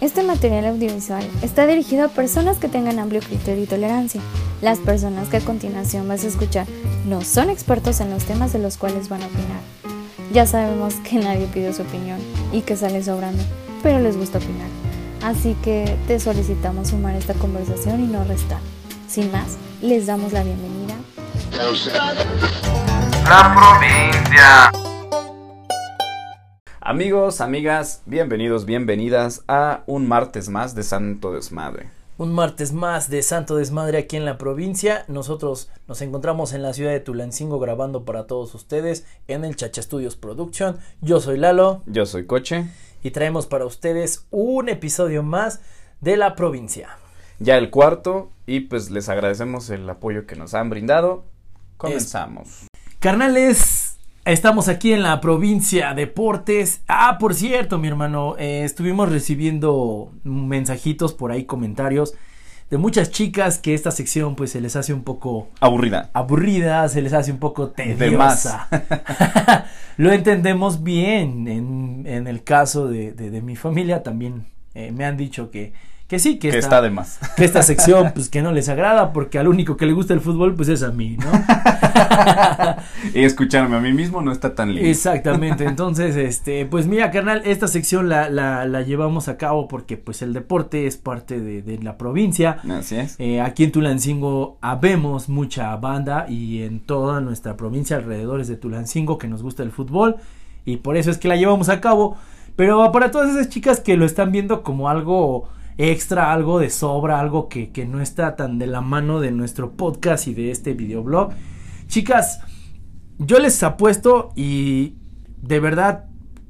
Este material audiovisual está dirigido a personas que tengan amplio criterio y tolerancia. Las personas que a continuación vas a escuchar no son expertos en los temas de los cuales van a opinar. Ya sabemos que nadie pide su opinión y que sale sobrando, pero les gusta opinar. Así que te solicitamos sumar esta conversación y no restar. Sin más, les damos la bienvenida. La provincia. Amigos, amigas, bienvenidos, bienvenidas a un martes más de Santo Desmadre. Un martes más de Santo Desmadre aquí en la provincia. Nosotros nos encontramos en la ciudad de Tulancingo grabando para todos ustedes en el Chacha Studios Production. Yo soy Lalo Yo soy Coche, y traemos para ustedes un episodio más de la provincia. ya el cuarto, y pues les agradecemos el apoyo que nos han brindado. Comenzamos. Carnales, estamos aquí en la provincia Deportes. Ah, por cierto, mi hermano, eh, estuvimos recibiendo mensajitos por ahí, comentarios de muchas chicas que esta sección pues se les hace un poco Aburrida. aburrida, se les hace un poco tediosa. Lo entendemos bien. En, en el caso de, de- de mi familia también eh, me han dicho que, que sí, que, Que esta, está de más. que esta sección pues que no les agrada porque al único que le gusta el fútbol pues es a mí, ¿no? y escucharme a mí mismo no está tan lindo. Exactamente, entonces, este, pues mira, carnal, esta sección la, la, la llevamos a cabo porque pues el deporte es parte de, de la provincia. Así es. Eh, aquí en Tulancingo habemos mucha banda y en toda nuestra provincia alrededores de Tulancingo que nos gusta el fútbol y por eso es que la llevamos a cabo. Pero para todas esas chicas que lo están viendo como algo extra, algo de sobra, algo que, que no está tan de la mano de nuestro podcast y de este videoblog, chicas, yo les apuesto y de verdad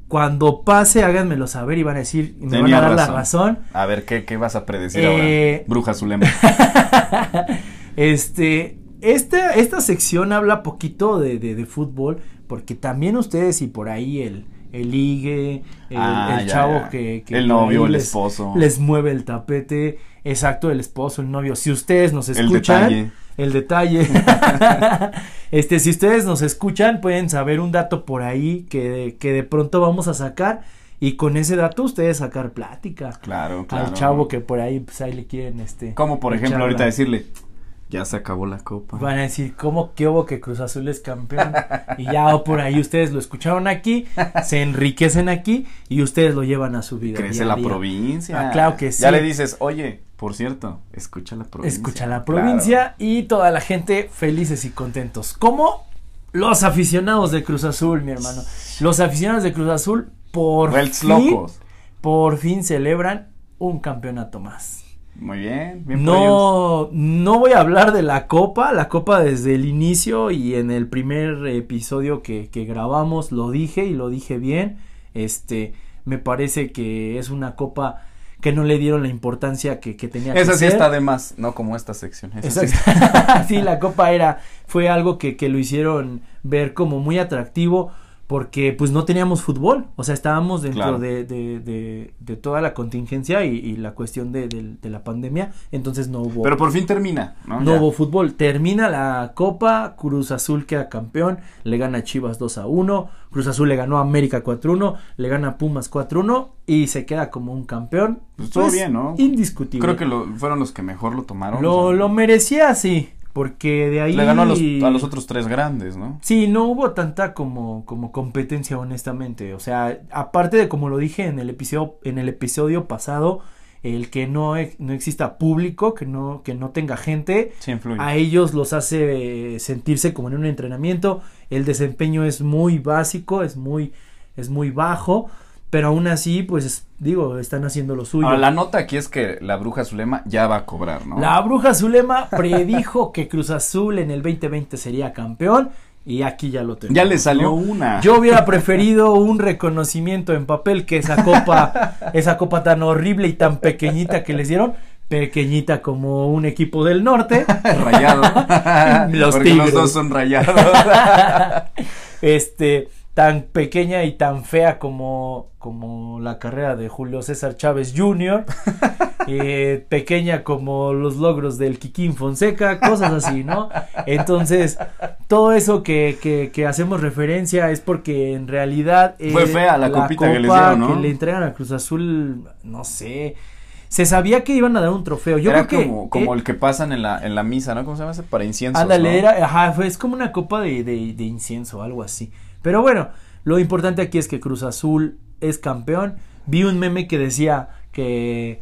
cuando pase háganmelo saber y van a decir, y me Tenía van a dar la razón. razón. A ver, ¿qué, qué vas a predecir Eh, ahora? Bruja Zulema. este, esta, esta sección habla poquito de, de, de fútbol, porque también ustedes y por ahí el, el ligue, el, Ah, el ya, chavo ya. que, que El novio, el les- esposo. Les mueve el tapete, exacto, el esposo, el novio. Si ustedes nos El escuchan, detalle. el detalle. este, si ustedes nos escuchan, pueden saber un dato por ahí que, que de pronto vamos a sacar. Y con ese dato ustedes sacar plática. Claro, claro. Al chavo que por ahí, pues ahí le quieren, este. Como por ejemplo ahorita decirle, ya se acabó la copa. Van a decir, ¿cómo que hubo que Cruz Azul es campeón? Y ya por ahí ustedes lo escucharon aquí, se enriquecen aquí y ustedes lo llevan a su vida. Crece la provincia. Ah, claro que sí. Ya le dices, oye, por cierto, escucha la provincia. Escucha la Claro. provincia y toda la gente felices y contentos. Como los aficionados de Cruz Azul, mi hermano. Los aficionados de Cruz Azul por fin, locos. por fin celebran un campeonato más. Muy bien, bien. No, no voy a hablar de la copa, la copa desde el inicio y en el primer episodio que, que grabamos lo dije y lo dije bien. Este, me parece que es una copa que no le dieron la importancia que, que tenía Esa que sí ser. está de más, no como esta sección. Esa sí sí, la copa era, fue algo que, que lo hicieron ver como muy atractivo porque pues no teníamos fútbol, o sea, estábamos dentro Claro. de, de, de, de toda la contingencia y, y la cuestión de, la pandemia, entonces no hubo, Pero por fin termina, ¿no? no Ya. hubo fútbol. Termina la copa, Cruz Azul queda campeón, le gana a Chivas 2 a 1, Cruz Azul le ganó a América 4-1, le gana a Pumas 4-1 y se queda como un campeón. Pues estuvo bien, ¿no? Indiscutible. Creo que lo, fueron los que mejor lo tomaron. Lo, o sea, lo merecía, sí, porque de ahí... Le ganó a los, a los otros tres grandes, ¿no? Sí, no hubo tanta como, como competencia, honestamente. O sea, aparte de como lo dije en el episodio, en el episodio pasado, el que no, e- no exista público, que no, que no tenga gente, Sí, a ellos los hace eh, sentirse como en un entrenamiento. El desempeño es muy básico, es muy, es muy bajo. Pero aún así, pues digo, están haciendo lo suyo. Ahora, la nota aquí es que la bruja Zulema ya va a cobrar, ¿no? La bruja Zulema predijo que Cruz Azul en el 2020 sería campeón. Y aquí ya lo tenemos. Ya le salió ¿no? una. Yo hubiera preferido un reconocimiento en papel que esa copa, esa copa tan horrible y tan pequeñita que les dieron. Pequeñita como un equipo del norte. Rayado. Los Porque los tigres. dos son rayados. este, tan pequeña y tan fea como, como la carrera de Julio César Chávez Jr. eh, pequeña como los logros del Kikín Fonseca, cosas así, ¿no? Entonces, todo eso que, que, que hacemos referencia es porque en realidad... eh, Fue fea la copita que les dieron, ¿no? que le entregan a Cruz Azul, no sé... Se sabía que iban a dar un trofeo. Yo Era creo que como, como eh, el que pasan en la, en la misa, ¿no? ¿Cómo se llama ese? Para inciensos, Ándale, ¿no? era, ajá, fue, es como una copa de, de, de incienso, algo así. Pero bueno, lo importante aquí es que Cruz Azul es campeón. Vi un meme que decía que,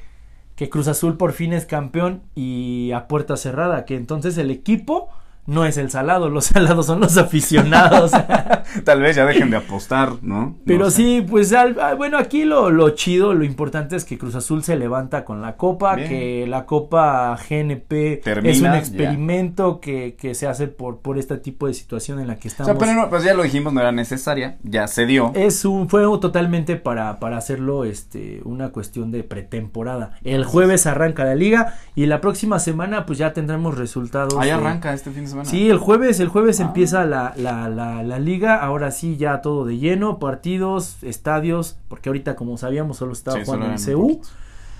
que Cruz Azul por fin es campeón y a puerta cerrada, que entonces el equipo no es el salado, los salados son los aficionados. Tal vez ya dejen de apostar, ¿no? Pero No sé. sí, pues al- ah, bueno, aquí lo, lo chido, lo importante es que Cruz Azul se levanta con la copa, Bien. que la copa GNP Termina, es un experimento que, que se hace por, por este tipo de situación en la que O estamos. sea, pero no, pues ya lo dijimos, no era necesaria, ya se dio. Es un, fue totalmente para, para hacerlo este, una cuestión de pretemporada. El jueves arranca la liga y la próxima semana pues ya tendremos resultados. Ahí de- arranca este fin de semana. Sí, el jueves, el jueves Ah. empieza la, la, la, la liga, ahora sí ya todo de lleno, partidos, estadios, porque ahorita como sabíamos solo estaba Sí, jugando solo en CU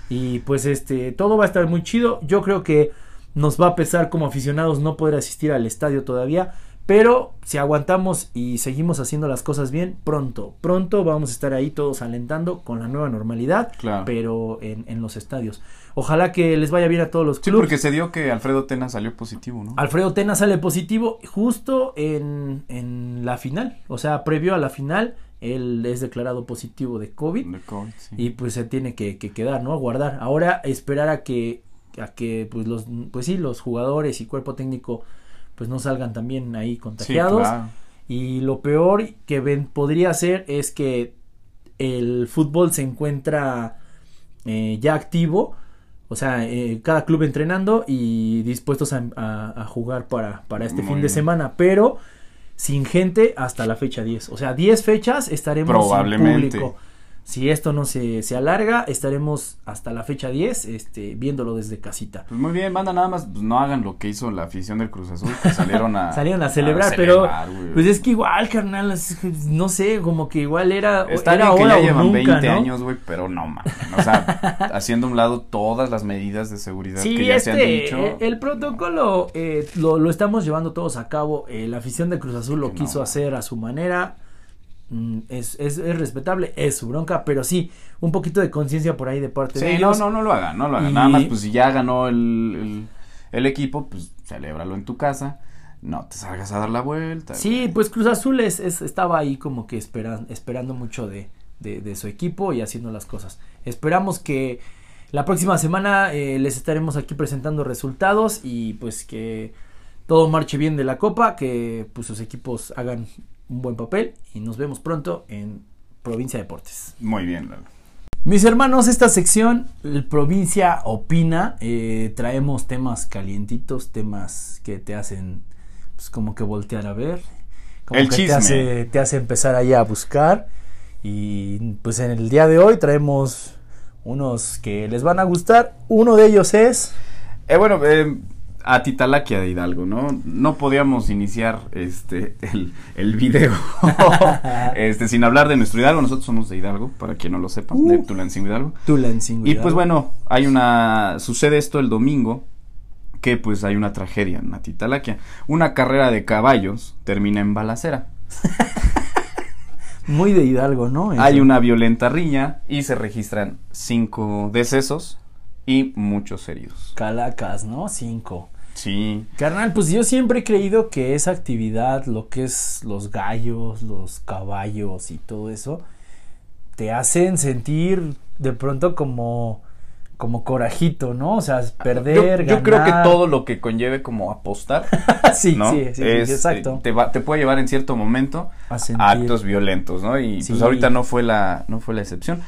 y pues este, todo va a estar muy chido, yo creo que nos va a pesar como aficionados no poder asistir al estadio todavía, pero si aguantamos y seguimos haciendo las cosas bien, pronto, pronto vamos a estar ahí todos alentando con la nueva normalidad, Claro. pero en, en los estadios. Ojalá que les vaya bien a todos los Sí, clubes. porque se dio que Alfredo Tena salió positivo, ¿no? Alfredo Tena sale positivo justo en, en la final. O sea, previo a la final, él es declarado positivo de COVID. De COVID, sí. Y pues se tiene que, que quedar, ¿no? Aguardar. Ahora esperar a que, a que pues los, pues sí, los jugadores y cuerpo técnico pues no salgan también ahí Sí, contagiados. claro. Y lo peor que ven, podría ser es que el fútbol se encuentra eh, ya activo. O sea, eh, cada club entrenando y dispuestos a, a- a jugar para, para este Muy fin de semana. Pero sin gente hasta la fecha 10. O sea, 10 fechas estaremos sin Probablemente. público. Si esto no se, se alarga, estaremos hasta la fecha 10 este, viéndolo desde casita. Pues muy bien, banda, nada más pues, no hagan lo que hizo la afición del Cruz Azul, que salieron a... Salieron a celebrar, celebrar, pero pues es que igual, carnal, no sé, como que igual era, Está era que ahora ya llevan nunca, 20 ¿no? años, güey, pero no mames. O sea, haciendo a un lado todas las medidas de seguridad Sí, que ya se han este, dicho. eh, el protocolo eh, lo, lo estamos llevando todos a cabo. eh, la afición de Cruz Azul lo Que quiso no. hacer a su manera. Mm, es, es, es respetable, es su bronca, pero sí, un poquito de conciencia por ahí de parte de Sí, no, ellos. no, no lo hagan, no lo hagan. Y- Nada más, pues si ya ganó el, el, el equipo, pues celébralo en tu casa. No te salgas a dar la vuelta. Sí, pues Cruz Azul es, es- estaba ahí como que esperan, esperando mucho de, de, de su equipo y haciendo las cosas. Esperamos que la próxima semana eh, les estaremos aquí presentando resultados y pues que todo marche bien de la copa, que pues sus equipos hagan un buen papel y nos vemos pronto en Provincia Deportes. Muy bien, Lalo. Mis hermanos, esta sección, el Provincia Opina, eh, traemos temas calientitos, temas que te hacen pues como que voltear a ver, como El que chisme. te hace, te hace empezar ahí a buscar y pues en el día de hoy traemos unos que les van a gustar, uno de ellos es... Eh, bueno, eh, a Titalaquia de Hidalgo, ¿no? No podíamos iniciar este el, el video este sin hablar de nuestro Hidalgo. Nosotros somos de Hidalgo, para quien no lo sepa, de Uh. Tulancingo Hidalgo. Tulancingo Y pues bueno, hay una sucede esto el domingo que pues hay una tragedia en Atitalaquia. Una carrera de caballos termina en balacera. Muy de Hidalgo, ¿no? Hay una violenta riña y se registran cinco decesos y muchos heridos. Calacas, ¿no? Cinco. Sí. Carnal, pues yo siempre he creído que esa actividad, lo que es los gallos, los caballos y todo eso, te hacen sentir de pronto como, como corajito, ¿no? O sea, perder, yo, yo creo que todo lo que conlleve como apostar, sí, ¿no? sí, sí, sí, Es, exacto. eh, Te, va- te puede llevar en cierto momento A actos violentos, ¿no? Y Sí. pues ahorita no fue la, no fue la excepción.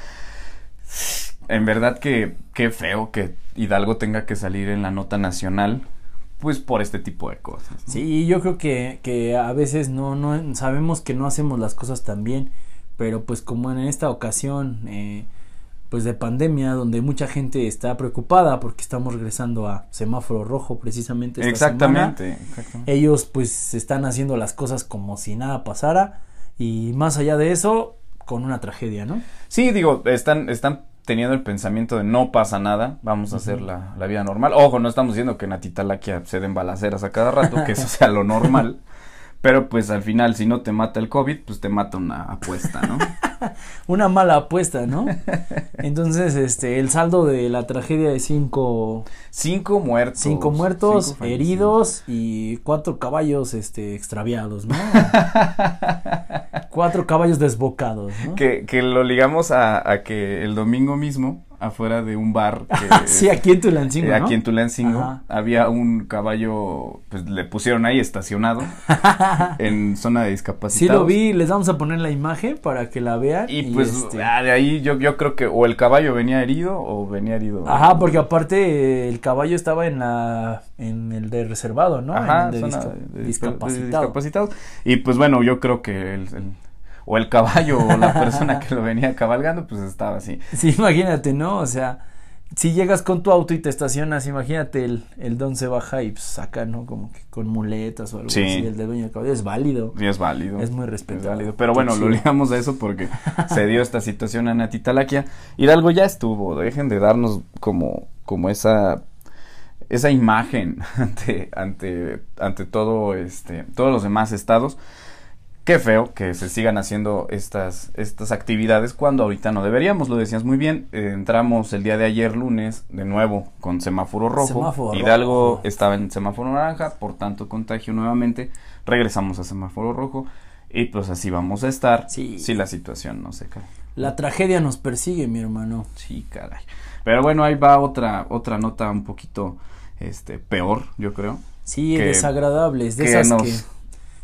En verdad que qué feo que Hidalgo tenga que salir en la nota nacional, pues por este tipo de cosas. ¿no? Sí, yo creo que, que a veces no, no sabemos que no hacemos las cosas tan bien, pero pues como en esta ocasión, eh, pues de pandemia, donde mucha gente está preocupada porque estamos regresando a semáforo rojo precisamente esta semana, Exactamente, exactamente. ellos pues están haciendo las cosas como si nada pasara y más allá de eso, con una tragedia, ¿no? Sí, digo, están, están teniendo el pensamiento de no pasa nada, vamos a hacer la, la vida normal. Ojo, no estamos diciendo que en Atitalaquia se den balaceras a cada rato, que eso sea lo normal. Pero pues al final, si no te mata el COVID, pues te mata una apuesta, ¿no? Una mala apuesta, ¿no? Entonces, este, el saldo de la tragedia de cinco, Cinco muertos. cinco muertos, cinco heridos y cuatro caballos, este, extraviados, ¿no? cuatro caballos desbocados, ¿no? Que, que lo ligamos a, a que el domingo mismo, afuera de un bar, que sí, aquí en Tulancingo, eh, ¿no? aquí en Tulancingo, Ajá. había un caballo, pues le pusieron ahí estacionado en zona de Sí discapacitados. lo vi, les vamos a poner la imagen para que la vean. Y pues este, ah, de ahí yo, yo creo que o el caballo venía herido o venía herido. Ajá, porque aparte eh, el caballo estaba en la en el de reservado, ¿no? Ajá, en el de zona disca- de- discapacitado. de discapacitados. Y pues bueno, yo creo que el, el- o el caballo o la persona que lo venía cabalgando, pues estaba así. Sí, imagínate, ¿no? O sea, si llegas con tu auto y te estacionas, imagínate el, el don se baja y pues saca, ¿no? Como que con muletas o algo Sí. así, el de dueño del caballo es válido. Sí, es válido. Es muy respetable. válido. Pero bueno, lo ligamos a eso porque se dio esta situación a Natitalaquia. Hidalgo ya estuvo. Dejen de darnos como, como esa esa imagen ante, ante, ante todo este, todos los demás estados. Qué feo que se sigan haciendo estas, estas actividades cuando ahorita no deberíamos, lo decías muy bien. eh, entramos el día de ayer lunes de nuevo con semáforo rojo. Semáforo Hidalgo rojo. estaba en semáforo naranja, por tanto contagio nuevamente. Regresamos a semáforo rojo y pues así vamos a estar Sí. si la situación no se cae. La tragedia nos persigue, mi hermano. Sí, caray. Pero bueno, ahí va otra otra nota un poquito este peor, yo creo. Sí, Que- desagradables, de que esas nos- que,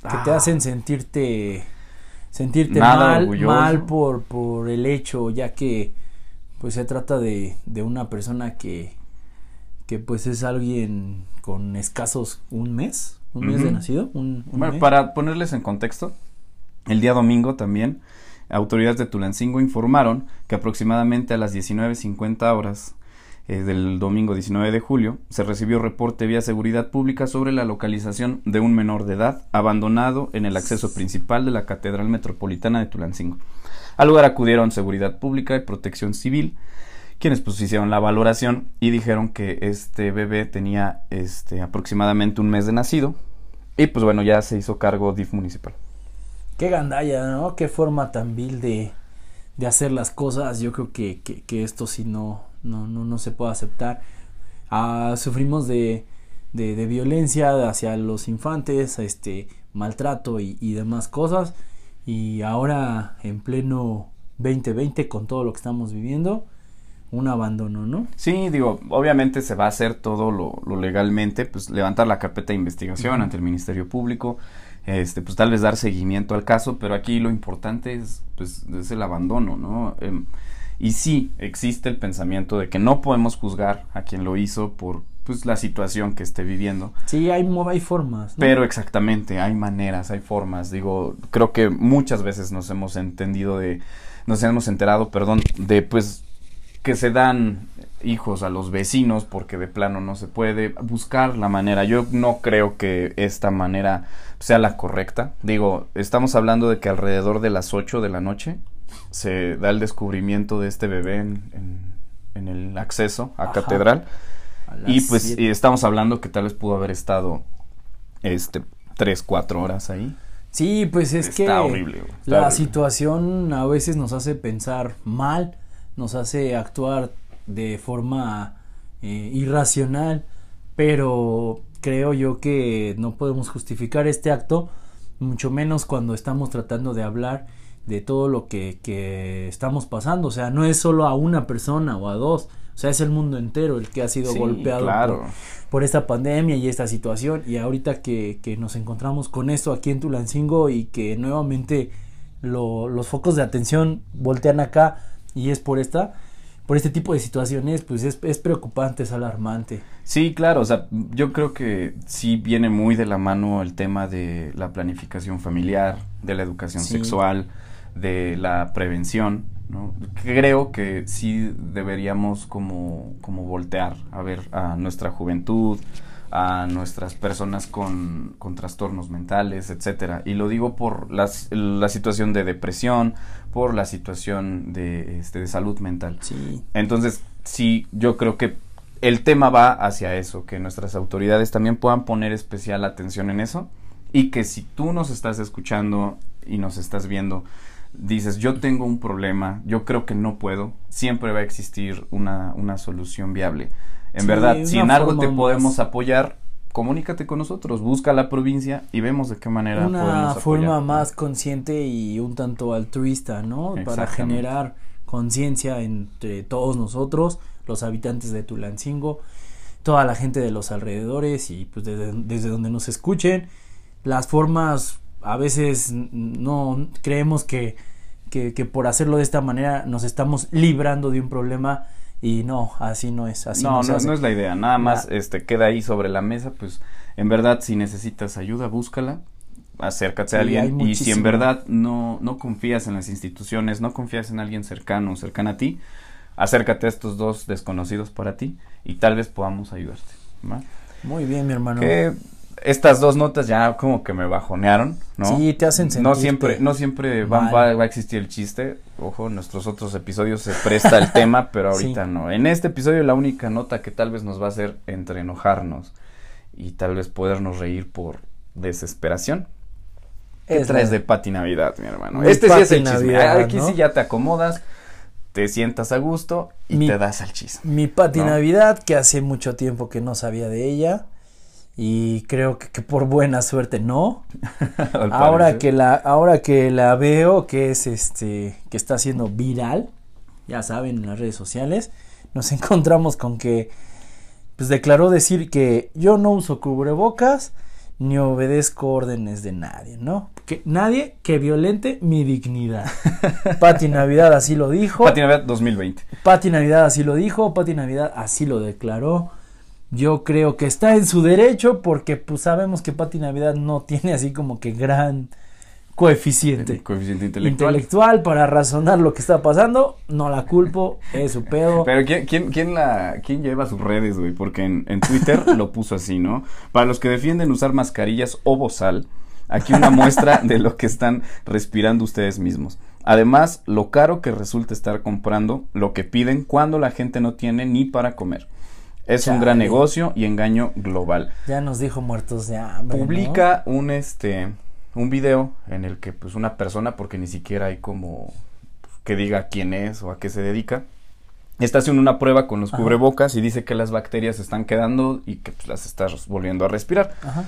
que te Ah. hacen sentirte sentirte Nada mal, orgulloso. mal por por el hecho, ya que pues se trata de, de una persona que que pues es alguien con escasos un mes, un mes de nacido, un, un Bueno, mes. para ponerles en contexto, el día domingo también, autoridades de Tulancingo informaron que aproximadamente a las 19.50 horas eh, del domingo 19 de julio se recibió reporte vía seguridad pública sobre la localización de un menor de edad abandonado en el acceso principal de la Catedral Metropolitana de Tulancingo. Al lugar acudieron seguridad pública y protección civil, quienes pues hicieron la valoración y dijeron que este bebé tenía este aproximadamente un mes de nacido y pues bueno ya se hizo cargo DIF municipal. Qué gandalla, ¿no? Qué forma tan vil de, de hacer las cosas. Yo creo que, que, que esto sí no, no, no, no se puede aceptar. Ah, sufrimos de, de, de violencia hacia los infantes, este maltrato y, y demás cosas. Y ahora en pleno 2020 con todo lo que estamos viviendo, un abandono, ¿no? Sí, digo, obviamente se va a hacer todo lo, lo legalmente, pues levantar la carpeta de investigación ante el Ministerio Público, este, pues tal vez dar seguimiento al caso, pero aquí lo importante es, pues, es el abandono, ¿no? Em, y sí, existe el pensamiento de que no podemos juzgar a quien lo hizo por, pues, la situación que esté viviendo. Sí, hay, hay formas. ¿no? Pero exactamente, hay maneras, hay formas. Digo, creo que muchas veces nos hemos entendido de, nos hemos enterado, perdón, de pues que se dan hijos a los vecinos porque de plano no se puede buscar la manera. Yo no creo que esta manera sea la correcta. Digo, estamos hablando de que alrededor de las 8 de la noche se da el descubrimiento de este bebé en, en- en el acceso a Ajá. catedral. A Y pues siete. estamos hablando que tal vez pudo haber estado este tres, cuatro horas ahí. Sí, pues es Está que horrible, está la horrible. situación a veces nos hace pensar mal, nos hace actuar de forma eh, irracional, pero creo yo que no podemos justificar este acto, mucho menos cuando estamos tratando de hablar de todo lo que, que estamos pasando, o sea, no es solo a una persona o a dos, o sea, es el mundo entero el que ha sido Sí, golpeado claro. por, por esta pandemia y esta situación. Y ahorita que, que nos encontramos con esto aquí en Tulancingo y que nuevamente lo- los focos de atención voltean acá y es por esta por este tipo de situaciones pues es, es preocupante es alarmante. Sí, claro, o sea, yo creo que sí viene muy de la mano el tema de la planificación familiar, de la educación Sí. sexual, de la prevención, ¿no? Creo que sí deberíamos como, como voltear a ver a nuestra juventud, a nuestras personas con, con trastornos mentales, etcétera. Y lo digo por las- la situación de depresión, por la situación de, este, de salud mental. Sí. Entonces, sí, yo creo que el tema va hacia eso, que nuestras autoridades también puedan poner especial atención en eso y que si tú nos estás escuchando y nos estás viendo, dices, yo tengo un problema, yo creo que no puedo, siempre va a existir una, una solución viable. En Sí, verdad, si en algo te más- podemos apoyar, comunícate con nosotros, busca la provincia y vemos de qué manera Una podemos forma más consciente y un tanto altruista, ¿no? Para generar conciencia entre todos nosotros, los habitantes de Tulancingo, toda la gente de los alrededores y pues desde, desde donde nos escuchen. Las formas a veces no creemos que, que, que por hacerlo de esta manera nos estamos librando de un problema y no, así no es, así no, no, se no, hace. no es la idea, nada más La- este queda ahí sobre la mesa, pues en verdad si necesitas ayuda, búscala, acércate a Sí, alguien y si en verdad no, no confías en las instituciones, no confías en alguien cercano o cercana a ti, acércate a estos dos desconocidos para ti y tal vez podamos ayudarte. ¿va? Muy bien, mi hermano. Que estas dos notas ya como que me bajonearon, ¿no? Sí, te hacen No sentirte siempre, no siempre va, mal. va- va a existir el chiste. Ojo, en nuestros otros episodios se presta el tema, pero ahorita Sí. no. En este episodio la única nota que tal vez nos va a hacer entre enojarnos y tal vez podernos reír por desesperación. ¿Qué Es traes la- de Pati Navidad, mi hermano? Este sí es el chisme. Navidad, Aquí ¿no? sí ya te acomodas, te sientas a gusto y Mi- te das al chisme. Mi Pati No. Navidad, que hace mucho tiempo que no sabía de ella. Y creo que, que por buena suerte no. Ahora que la, ahora que la veo, que es este, que está siendo viral, ya saben, en las redes sociales, nos encontramos con que, pues declaró decir que yo no uso cubrebocas ni obedezco órdenes de nadie, ¿no? Que nadie que violente mi dignidad. Pati Navidad así lo dijo. Pati Navidad 2020. Pati Navidad así lo dijo, Pati Navidad así lo declaró. Yo creo que está en su derecho porque pues sabemos que Pati Navidad no tiene así como que gran coeficiente Coeficiente intelectual. intelectual para razonar lo que está pasando. No la culpo, es su pedo. Pero ¿quién, quién, quién, la, quién lleva sus redes, güey? Porque en, en Twitter lo puso así, ¿no? Para los que defienden usar mascarillas o bozal, aquí una muestra de lo que están respirando ustedes mismos. Además, lo caro que resulta estar comprando lo que piden cuando la gente no tiene ni para comer. Es un gran negocio y engaño global. Ya nos dijo muertos de hambre. ¿no? Publica un este un video en el que pues una persona porque ni siquiera hay como que diga quién es o a qué se dedica está haciendo una prueba con los Ajá. cubrebocas y dice que las bacterias se están quedando y que pues, las estás volviendo a respirar. Ajá.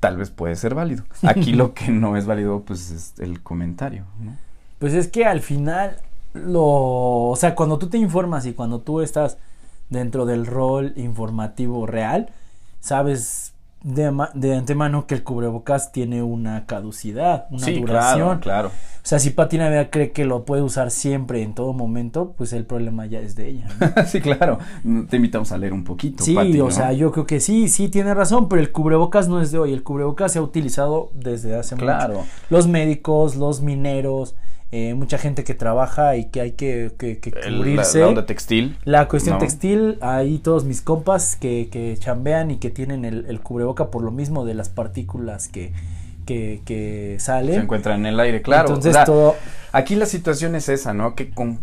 Tal vez puede ser válido. Aquí lo que no es válido pues es el comentario, ¿no? Pues es que al final lo, o sea, cuando tú te informas y cuando tú estás dentro del rol informativo real, sabes de, de antemano que el cubrebocas tiene una caducidad, una sí, duración. claro, claro. O sea, si Pati Navidad cree que lo puede usar siempre en todo momento, pues el problema ya es de ella. ¿no? sí, claro. Te invitamos a leer un poquito, Sí, Pati, o sea, yo creo que sí, sí tiene razón, pero el cubrebocas no es de hoy, el cubrebocas se ha utilizado desde hace mucho. Claro. Los médicos, los mineros, eh, mucha gente que trabaja y que hay que, que- que El- la, cubrirse. la onda textil. La cuestión ¿no? textil, ahí todos mis compas que, que chambean y que tienen el, el cubreboca por lo mismo de las partículas que, que, que Se salen. encuentra en el aire, claro. Entonces O sea, todo, Aquí la situación es esa, ¿no? Que con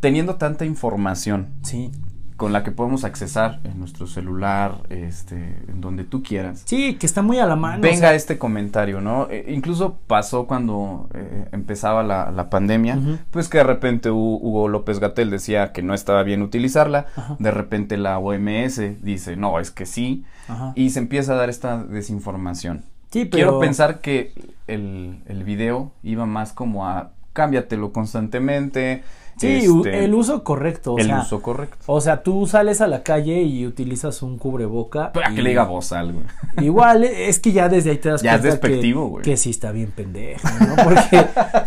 teniendo tanta información sí. Con la que podemos accesar en nuestro celular, este, en donde tú quieras. Sí, que está muy a la mano. Venga o sea, este comentario, ¿no? Eh, incluso pasó cuando eh, empezaba la, la pandemia, pues que de repente Hu- Hugo López Gatel decía que no estaba bien utilizarla, Ajá. de repente la OMS dice, no, es que sí, Ajá. y se empieza a dar esta desinformación. Sí, pero- Quiero pensar que el, el video iba más como a cámbiatelo constantemente. Sí, este, el uso correcto. O el sea, uso correcto. O sea, tú sales a la calle y utilizas un cubreboca. Para y- que le diga voz algo. Igual, es que ya desde ahí te das Ya es cuenta que- despectivo, güey. que, sí está bien pendejo, ¿no? Porque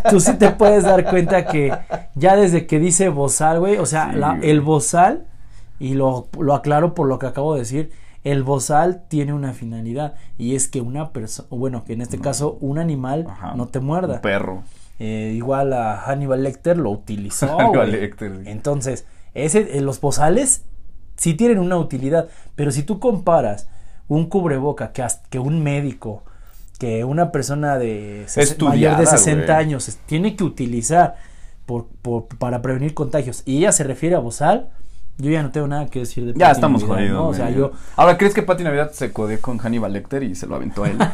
tú sí te puedes dar cuenta que ya desde que dice bozal, güey, o sea, Sí, la- güey. el bozal, y lo, lo aclaro por lo que acabo de decir, el bozal tiene una finalidad y es que una persona, bueno, que en este caso un animal Ajá. no te muerda. Un perro. Eh, igual a Hannibal Lecter lo utilizó. Hannibal. Lecter, sí. Entonces, ese, eh, los bozales sí tienen una utilidad, pero si tú comparas un cubreboca que, que un médico, que una persona de mayor de 60 güey. años tiene que utilizar por, por- para prevenir contagios y ella se refiere a bozal, yo ya no tengo nada que decir de Ya Pati estamos Navidad, jodidos. ¿no? O sea, güey. yo Ahora, ¿crees que Pati Navidad se codeó con Hannibal Lecter y se lo aventó a él?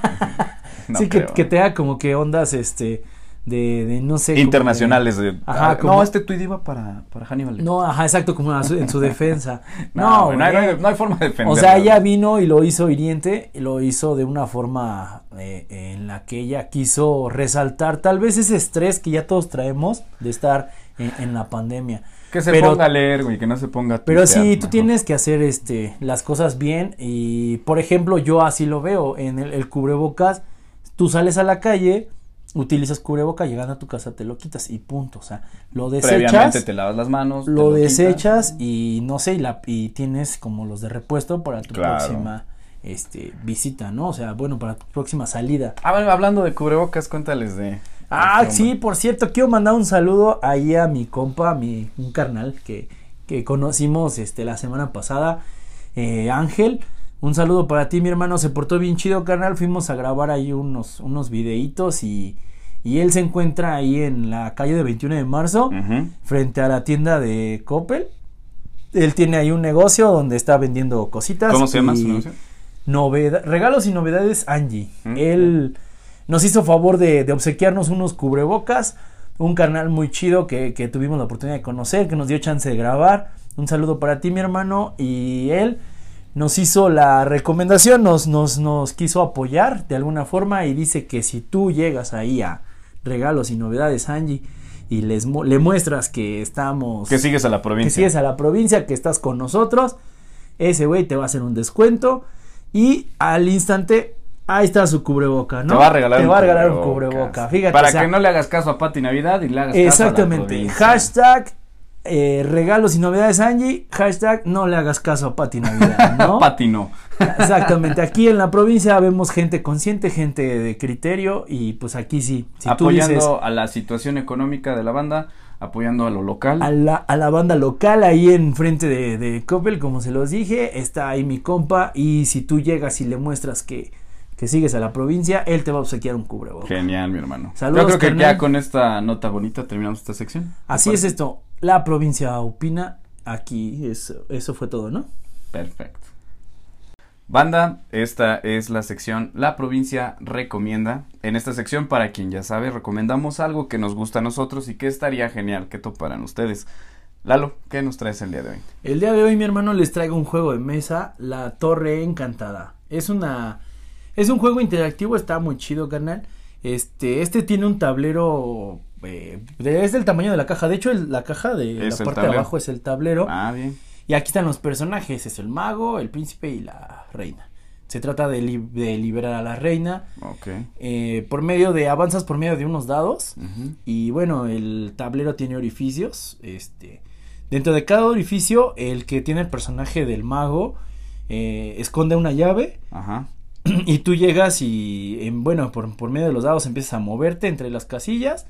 No sí que, que te como que ondas este de, de no sé de- Internacionales. de- Ajá, ah, como- No, este tweet iba para, para Hannibal. No, ajá, exacto, como su- en su defensa. No, No, hay, no forma de defenderlo. O sea, ella vino y lo hizo hiriente, y lo hizo de una forma eh, en la que ella quiso resaltar tal vez ese estrés que ya todos traemos de estar en, en la pandemia. Que se pero- ponga a leer, güey, que no se ponga a Pero sí, tú tienes que hacer este las cosas bien y, por ejemplo, yo así lo veo en el, el cubrebocas, tú sales a la calle, utilizas cubreboca, llegando a tu casa te lo quitas y punto, o sea, lo Previamente desechas, te lavas las manos. lo quitas. desechas y no sé, y, la, y tienes como los de repuesto para tu Claro. próxima este visita, ¿no? O sea, bueno, para tu próxima salida. Ah, bueno, hablando de cubrebocas, cuéntales de. Ah, sí, por cierto, quiero mandar un saludo ahí a mi compa, a mi un carnal que, que conocimos este la semana pasada, eh, Ángel. Un saludo para ti, mi hermano, se portó bien chido, carnal. Fuimos a grabar ahí unos, unos videitos y, y él se encuentra ahí en la calle de 21 de marzo, frente a la tienda de Coppel. Él tiene ahí un negocio donde está vendiendo cositas. ¿Cómo se llama su negocio? Regalos y novedades Angie. Mm, Él nos hizo favor de, de obsequiarnos unos cubrebocas. Un carnal muy chido que, que tuvimos la oportunidad de conocer, que nos dio chance de grabar. Un saludo para ti, mi hermano. Y él nos hizo la recomendación, nos, nos, nos quiso apoyar de alguna forma y dice que si tú llegas ahí a regalos y novedades Angie y les mu- le muestras que estamos Que sigues a la que provincia. sigues a la provincia, que estás con nosotros, ese güey te va a hacer un descuento y al instante ahí está su cubreboca, ¿no? Te va a regalar, Te un, va a regalar un cubreboca. Fíjate, Para o sea, que no le hagas caso a Pati Navidad y le hagas caso a la exactamente. Hashtag eh, regalos y novedades Angie, hashtag no le hagas caso a Pati Navidad, ¿no? Pati no. Exactamente, aquí en la provincia vemos gente consciente, gente de criterio y pues aquí sí, si tú apoyando dices a la situación económica de la banda, apoyando a lo local. a la, a la banda local ahí enfrente de, de Coppel, como se los dije, está ahí mi compa y si tú llegas y le muestras que, que sigues a la provincia, él te va a obsequiar un cubrebocas. Genial, mi hermano. Saludos, Yo creo que carnal. ya con esta nota bonita terminamos esta sección. ¿Te Así es esto, la provincia opina, aquí es, eso fue todo, ¿no? Perfecto. Banda, esta es la sección La provincia recomienda. En esta sección, para quien ya sabe, recomendamos algo que nos gusta a nosotros y que estaría genial que toparan ustedes. Lalo, ¿qué nos traes el día de hoy? El día de hoy mi hermano les traigo un juego de mesa, La Torre Encantada. Es una es un juego interactivo, está muy chido, carnal. Este este tiene un tablero eh, es del tamaño de la caja. De hecho, el- la caja de Es la parte de abajo es el tablero. Ah, bien. Y aquí están los personajes, es el mago, el príncipe y la reina. Se trata de, li- de liberar a la reina Ok. eh, por medio de avanzas por medio de unos dados y bueno, el tablero tiene orificios. Este, dentro de cada orificio, el que tiene el personaje del mago eh, esconde una llave Ajá. y tú llegas y, en, bueno, por, por medio de los dados empiezas a moverte entre las casillas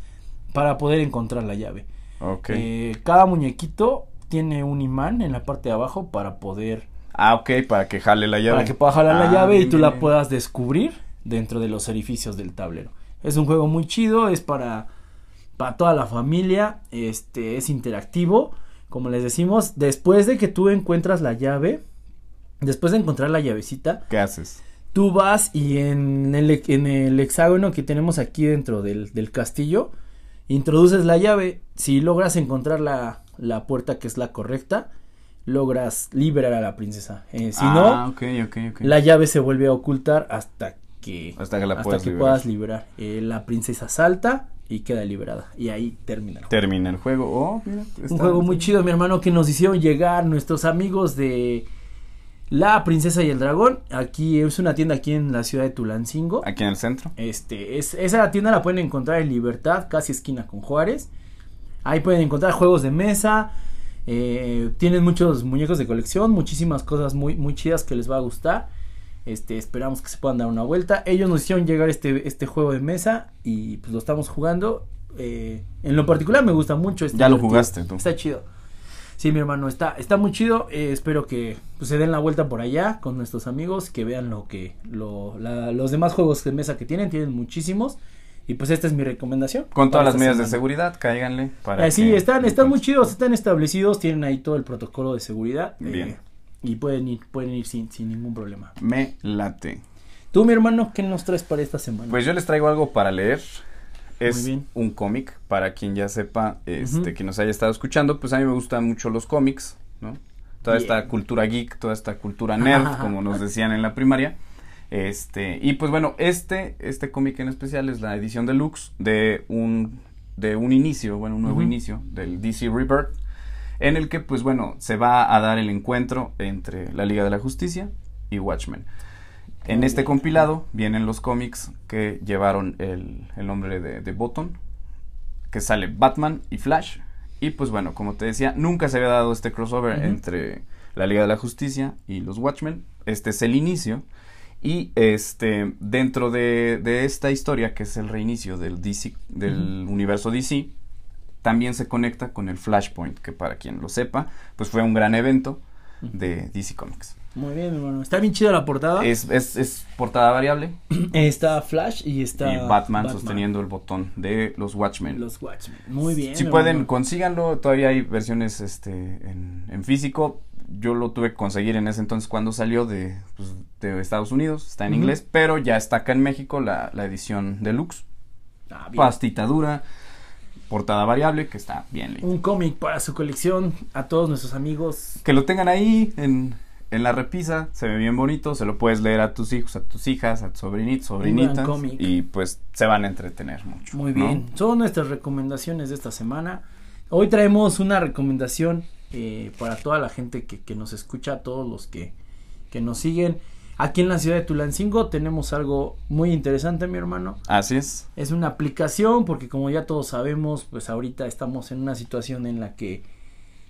para poder encontrar la llave. Ok. Eh, cada muñequito tiene un imán en la parte de abajo para poder ah, ok, para que jale la llave. para que pueda jalar la Ah, llave y tú bien, la puedas descubrir dentro de los orificios del tablero. Es un juego muy chido, es para, para toda la familia, este es interactivo, como les decimos, después de que tú encuentras la llave, después de encontrar la llavecita, ¿Qué haces? tú vas y en el, en el hexágono que tenemos aquí dentro del, del castillo, introduces la llave, si logras encontrar la, la puerta que es la correcta, logras liberar a la princesa. Eh, si no, ah, la llave se vuelve a ocultar hasta que Hasta que la hasta puedas que liberar. puedas liberar. Eh, la princesa salta y queda liberada y ahí termina. el juego. Termina el juego. Oh, mira. Un juego muy chido, mi hermano, que nos hicieron llegar nuestros amigos de La Princesa y el Dragón. Aquí es una tienda aquí en la ciudad de Tulancingo. Aquí en el centro. Este, es, esa tienda la pueden encontrar en Libertad, casi esquina con Juárez. Ahí pueden encontrar juegos de mesa. eh, tienen muchos muñecos de colección, muchísimas cosas muy, muy chidas que les va a gustar. Este, esperamos que se puedan dar una vuelta. Ellos nos hicieron llegar este, este juego de mesa y pues lo estamos jugando. eh, en lo particular me gusta mucho. está Ya lo jugaste tú. Está chido. Sí, mi hermano, está, está muy chido. eh, espero que pues, se den la vuelta por allá con nuestros amigos, que vean lo que lo, la- los demás juegos de mesa que tienen, tienen muchísimos. Y pues esta es mi recomendación. Con todas las medidas de seguridad, cáiganle. Para Eh, sí, están, están muy chidos, están establecidos, tienen ahí todo el protocolo de seguridad. eh, Bien. y pueden ir, pueden ir sin, sin ningún problema. Me late. Tú, mi hermano, ¿qué nos traes para esta semana? Pues yo les traigo algo para leer. Es un cómic, para quien ya sepa, este, que nos haya estado escuchando, pues a mí me gustan mucho los cómics, ¿no? Toda esta cultura geek, toda esta cultura nerd, como nos decían en la primaria. Este, y pues bueno, este, este cómic en especial es la edición deluxe de un, de un inicio, bueno, un nuevo inicio del DC Rebirth, en el que pues bueno, se va a dar el encuentro entre la Liga de la Justicia y Watchmen. En este compilado vienen los cómics que llevaron el, el nombre de, de Button, que sale Batman y Flash. Y pues bueno, como te decía, nunca se había dado este crossover entre la Liga de la Justicia y los Watchmen. Este es el inicio. Y este, dentro de, de esta historia, que es el reinicio del DC, del universo DC, también se conecta con el Flashpoint, que para quien lo sepa, pues fue un gran evento de DC Comics. Muy bien, hermano. Está bien chida la portada. Es, es, es portada variable Está Flash y está y Batman, sosteniendo el botón de los Watchmen. los Watchmen. Muy bien. si pueden, consíganlo. Todavía hay versiones este, en, en físico. Yo lo tuve que conseguir en ese entonces cuando salió de, pues, de Estados Unidos. Está en inglés, pero ya está acá en México la, la edición deluxe. Ah, bien. Pastita dura, portada variable, que está bien lindo. Un cómic para su colección. A todos nuestros amigos. Que lo tengan ahí en, en la repisa, se ve bien bonito, se lo puedes leer a tus hijos, a tus hijas, a tus sobrinitos, sobrinitas. Y pues se van a entretener mucho. Muy ¿no? bien. Son nuestras recomendaciones de esta semana. Hoy traemos una recomendación eh, para toda la gente que, que nos escucha, todos los que, que nos siguen. Aquí en la ciudad de Tulancingo tenemos algo muy interesante, mi hermano. Así es. Es una aplicación porque como ya todos sabemos, pues ahorita estamos en una situación en la que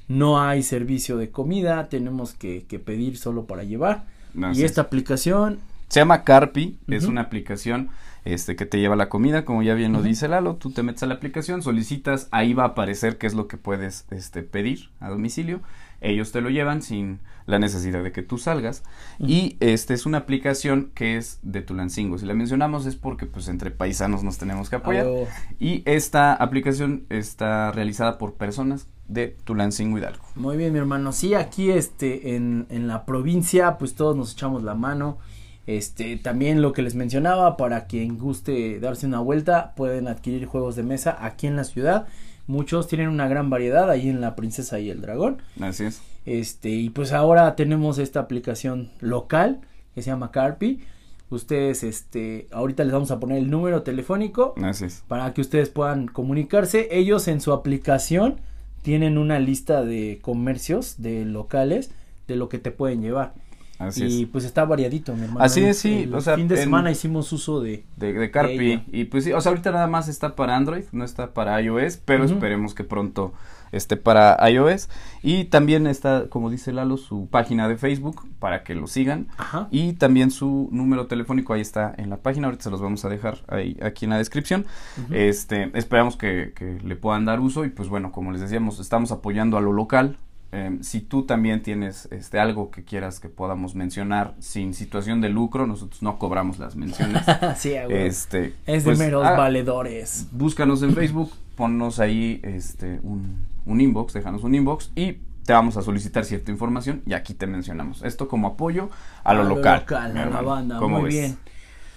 no hay servicio de comida, tenemos que, que pedir solo para llevar. Y es. esta aplicación, Se llama Carpi, es una aplicación este que te lleva la comida, como ya bien lo dice Lalo, tú te metes a la aplicación, solicitas, ahí va a aparecer qué es lo que puedes este pedir a domicilio. Ellos te lo llevan sin la necesidad de que tú salgas y este es una aplicación que es de Tulancingo. Si la mencionamos es porque pues entre paisanos nos tenemos que apoyar. algo- Y esta aplicación está realizada por personas de Tulancingo Hidalgo. Muy bien, mi hermano. Sí, aquí este en, en la provincia, pues todos nos echamos la mano. Este, también lo que les mencionaba, para quien guste darse una vuelta, pueden adquirir juegos de mesa aquí en la ciudad. Muchos tienen una gran variedad ahí en La Princesa y el Dragón. Así es. Este, y pues ahora tenemos esta aplicación local que se llama Carpi. Ustedes, este, ahorita les vamos a poner el número telefónico Así es. para que ustedes puedan comunicarse. Ellos en su aplicación tienen una lista de comercios, de locales, de lo que te pueden llevar. Así y es. pues está variadito, mi hermano. Así es, sí, El o sea, fin de en- semana hicimos uso de. de, de Carpi. Y pues sí, o sea, ahorita nada más está para Android, no está para iOS, pero esperemos que pronto esté para iOS. Y también está, como dice Lalo, su página de Facebook para que lo sigan. Ajá. Y también su número telefónico ahí está en la página, ahorita se los vamos a dejar ahí aquí en la descripción. Este, esperamos que, que le puedan dar uso y pues bueno, como les decíamos, estamos apoyando a lo local. Eh, si tú también tienes este algo que quieras que podamos mencionar sin situación de lucro, nosotros no cobramos las menciones. sí, a huevo. este, es de pues, meros ah, valedores. Búscanos en Facebook, ponnos ahí este un, un inbox, déjanos un inbox y te vamos a solicitar cierta información y aquí te mencionamos. Esto como apoyo a lo local. mi a la banda. ¿Cómo Muy ves? bien.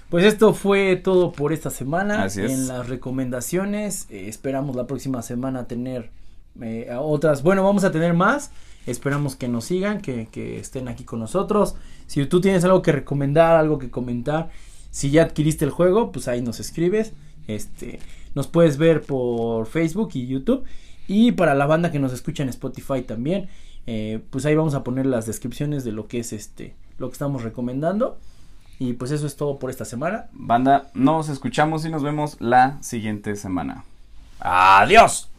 Pues esto fue todo por esta semana. Así es. En las recomendaciones. eh, esperamos la próxima semana tener eh, otras. Bueno, vamos a tener más. Esperamos que nos sigan, que, que estén aquí con nosotros. Si tú tienes algo que recomendar, algo que comentar, si ya adquiriste el juego, pues ahí nos escribes. Este, nos puedes ver por Facebook y YouTube. Y para la banda que nos escucha en Spotify también, eh, pues ahí vamos a poner las descripciones de lo que es este, lo que estamos recomendando. Y pues eso es todo por esta semana. Banda, nos escuchamos y nos vemos la siguiente semana. Adiós.